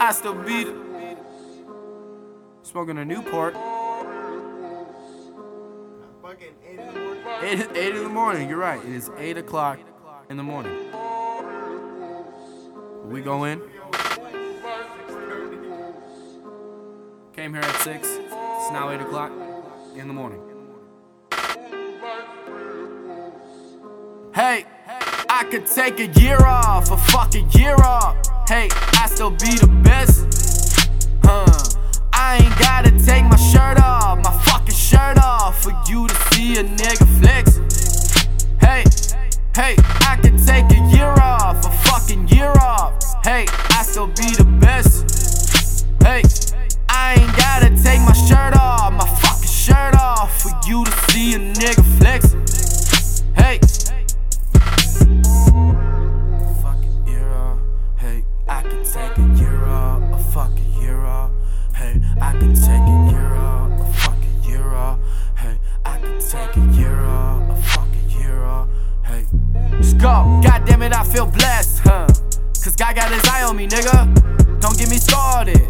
I still beat it. Smoking a Newport. Fucking eight in the morning. Eight, eight in the morning. You're right. It is eight o'clock in the morning. We go in. Came here at six. It's now eight o'clock in the morning. Hey, I could take a year off, a fucking year off. Hey, I still be the best. Huh. I ain't gotta take my shirt off, my fucking shirt off for you to see a nigga flex. Hey, hey, I can take a year off, a fucking year off. Hey, I still be the best. Hey, I ain't gotta take my shirt off, my fucking shirt off for you to see a nigga flex. Take a year off, a fucking year off. Hey, I can take a year off, a fucking year off. Hey, I can take a year off, a fucking year off. Hey, let's go. God damn it, I feel blessed, huh? Cause God got his eye on me, nigga. Don't get me started.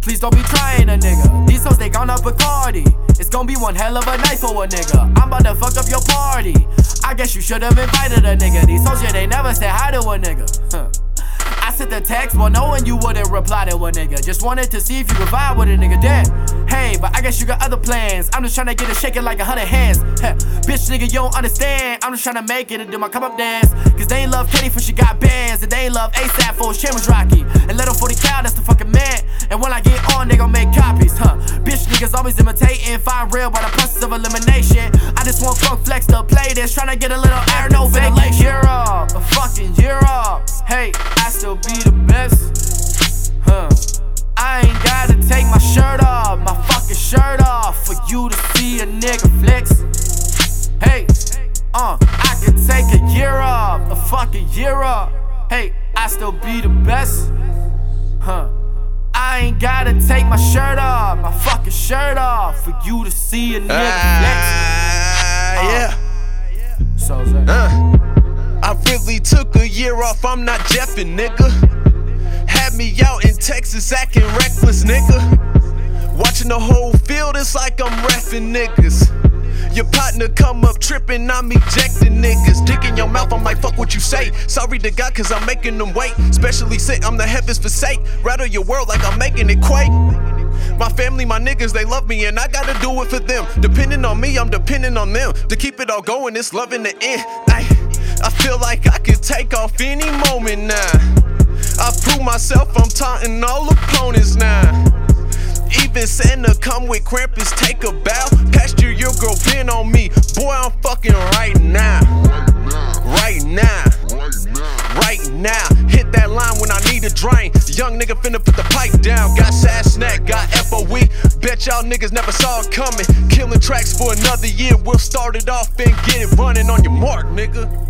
Please don't be trying a nigga. These hoes, they gone up Bacardi. It's gonna be one hell of a night for a nigga. I'm about to fuck up your party. I guess you should've invited a nigga. These hoes, yeah, they never say hi to a nigga. Huh. The text, well, knowing you wouldn't reply to a nigga. Just wanted to see if you could vibe with a nigga then. Hey, but I guess you got other plans. I'm just trying to get it shaking like a hundred hands. Bitch, nigga, you don't understand. I'm just trying to make it and do my come up dance. Cause they ain't love Katie for she got bands. And they ain't love ASAP for his was rocky. And Lando 40 Kal, that's the fucking man. And when I get on, they gon' make copies, huh? Bitch, niggas always imitating. Find real by the process of elimination. I just want Funk Flex to play this. Trying to get a little air, no ventilation. Year up, a fucking year up. Hey, I still be the best. Huh. I ain't gotta take my shirt off, my fucking shirt off for you to see a nigga flex. Hey, uh, I could take a year off, a fucking year off. Hey, I still be the best. Huh. I ain't gotta take my shirt off, my fucking shirt off for you to see a nigga Ah, yeah. flex. So. Uh, I really took a year off, I'm not Jeffin', nigga. Had me out in Texas acting reckless, nigga. Watching the whole field, it's like I'm reffing niggas. Your partner come up tripping, I'm ejecting niggas. Dick in your mouth, I'm like, fuck what you say. Sorry to God, cause I'm making them wait. Especially say I'm the heavens forsake. Rattle your world like I'm making it quake. Family, my niggas, they love me, and I gotta do it for them. Depending on me, I'm depending on them. To keep it all going, it's love in the end. Ay, I feel like I could take off any moment now. I prove myself, I'm taunting all opponents now. Even Santa come with Krampus, take a bow. Pasture your girl pin on me. Boy, I'm fucking right now. Young nigga finna put the pipe down. Got Sasnak, got FOE. Bet y'all niggas never saw it coming. Killing tracks for another year. We'll start it off and get it running on your mark, nigga.